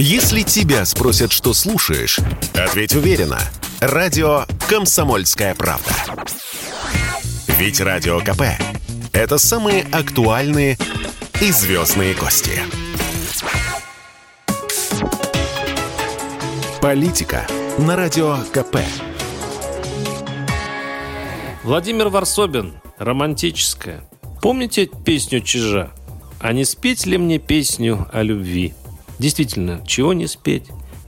Если тебя спросят, что слушаешь, ответь уверенно. Радио «Комсомольская правда». Ведь Радио КП – это самые актуальные и звездные гости. Политика на Радио КП. Владимир Варсобин. Романтическая. Помните песню Чижа? А не спеть ли мне песню о любви? Действительно, чего не спеть?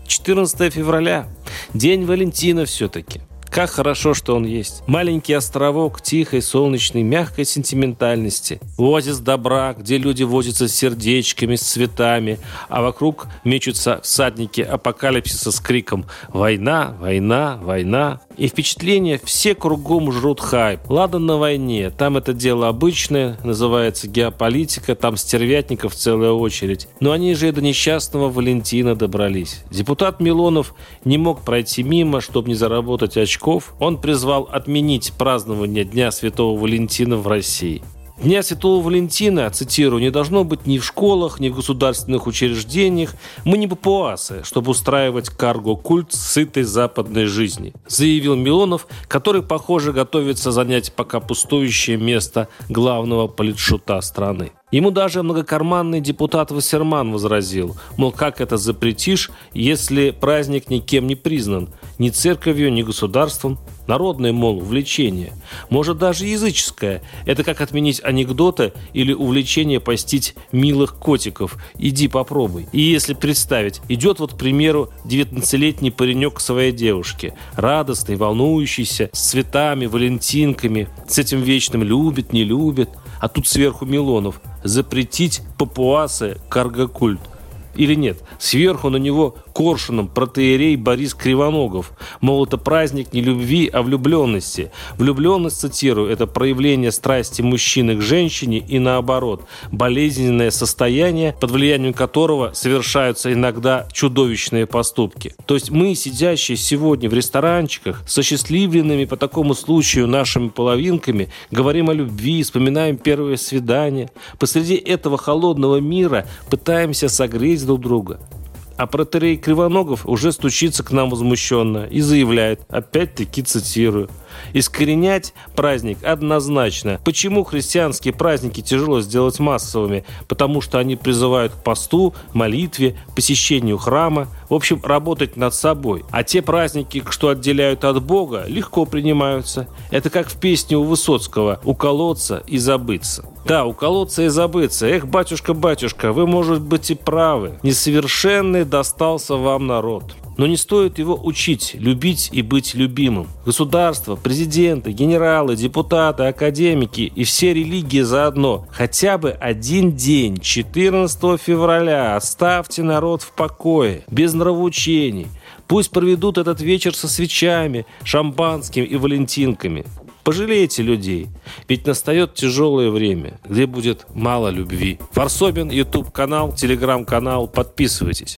14 февраля. День Валентина все-таки. Как хорошо, что он есть. Маленький островок тихой, солнечной, мягкой сентиментальности. Оазис добра, где люди возятся с сердечками, с цветами, а вокруг мечутся всадники апокалипсиса с криком «Война! Война! Война!». И впечатление все кругом жрут хайп. Ладно на войне, там это дело обычное, называется геополитика, там стервятников целая очередь. Но они же и до несчастного Валентина добрались. Депутат Милонов не мог пройти мимо, чтобы не заработать очков. Он призвал отменить празднование Дня Святого Валентина в России. Дня Святого Валентина, цитирую, не должно быть ни в школах, ни в государственных учреждениях. Мы не папуасы, чтобы устраивать карго-культ сытой западной жизни, заявил Милонов, который, похоже, готовится занять пока пустующее место главного политшута страны. Ему даже многокарманный депутат Вассерман возразил, мол, как это запретишь, если праздник никем не признан, ни церковью, ни государством, народное, мол, увлечение. Может, даже языческое. Это как отменить анекдоты или увлечение постить милых котиков. Иди попробуй. И если представить, идет вот, к примеру, 19-летний паренек к своей девушке. Радостный, волнующийся, с цветами, валентинками, с этим вечным любит, не любит. А тут сверху Милонов. Запретить папуасы каргокульт. Или нет? Сверху на него коршуном протеерей Борис Кривоногов. Мол, это праздник не любви, а влюбленности. Влюбленность, цитирую, это проявление страсти мужчины к женщине и наоборот. Болезненное состояние, под влиянием которого совершаются иногда чудовищные поступки. То есть мы, сидящие сегодня в ресторанчиках, со счастливленными по такому случаю нашими половинками, говорим о любви, вспоминаем первое свидание. Посреди этого холодного мира пытаемся согреть друг друга. А протерей Кривоногов уже стучится к нам возмущенно и заявляет, опять-таки цитирую, Искоренять праздник однозначно. Почему христианские праздники тяжело сделать массовыми? Потому что они призывают к посту, молитве, посещению храма. В общем, работать над собой. А те праздники, что отделяют от Бога, легко принимаются. Это как в песне у Высоцкого «Уколоться и забыться». Да, уколоться и забыться. Эх, батюшка, батюшка, вы, может быть, и правы. Несовершенный достался вам народ. Но не стоит его учить, любить и быть любимым. Государство, президенты, генералы, депутаты, академики и все религии заодно. Хотя бы один день, 14 февраля, оставьте народ в покое, без нравоучений. Пусть проведут этот вечер со свечами, шампанским и валентинками. Пожалейте людей, ведь настает тяжелое время, где будет мало любви. Фарсобин, YouTube канал, телеграм канал, подписывайтесь.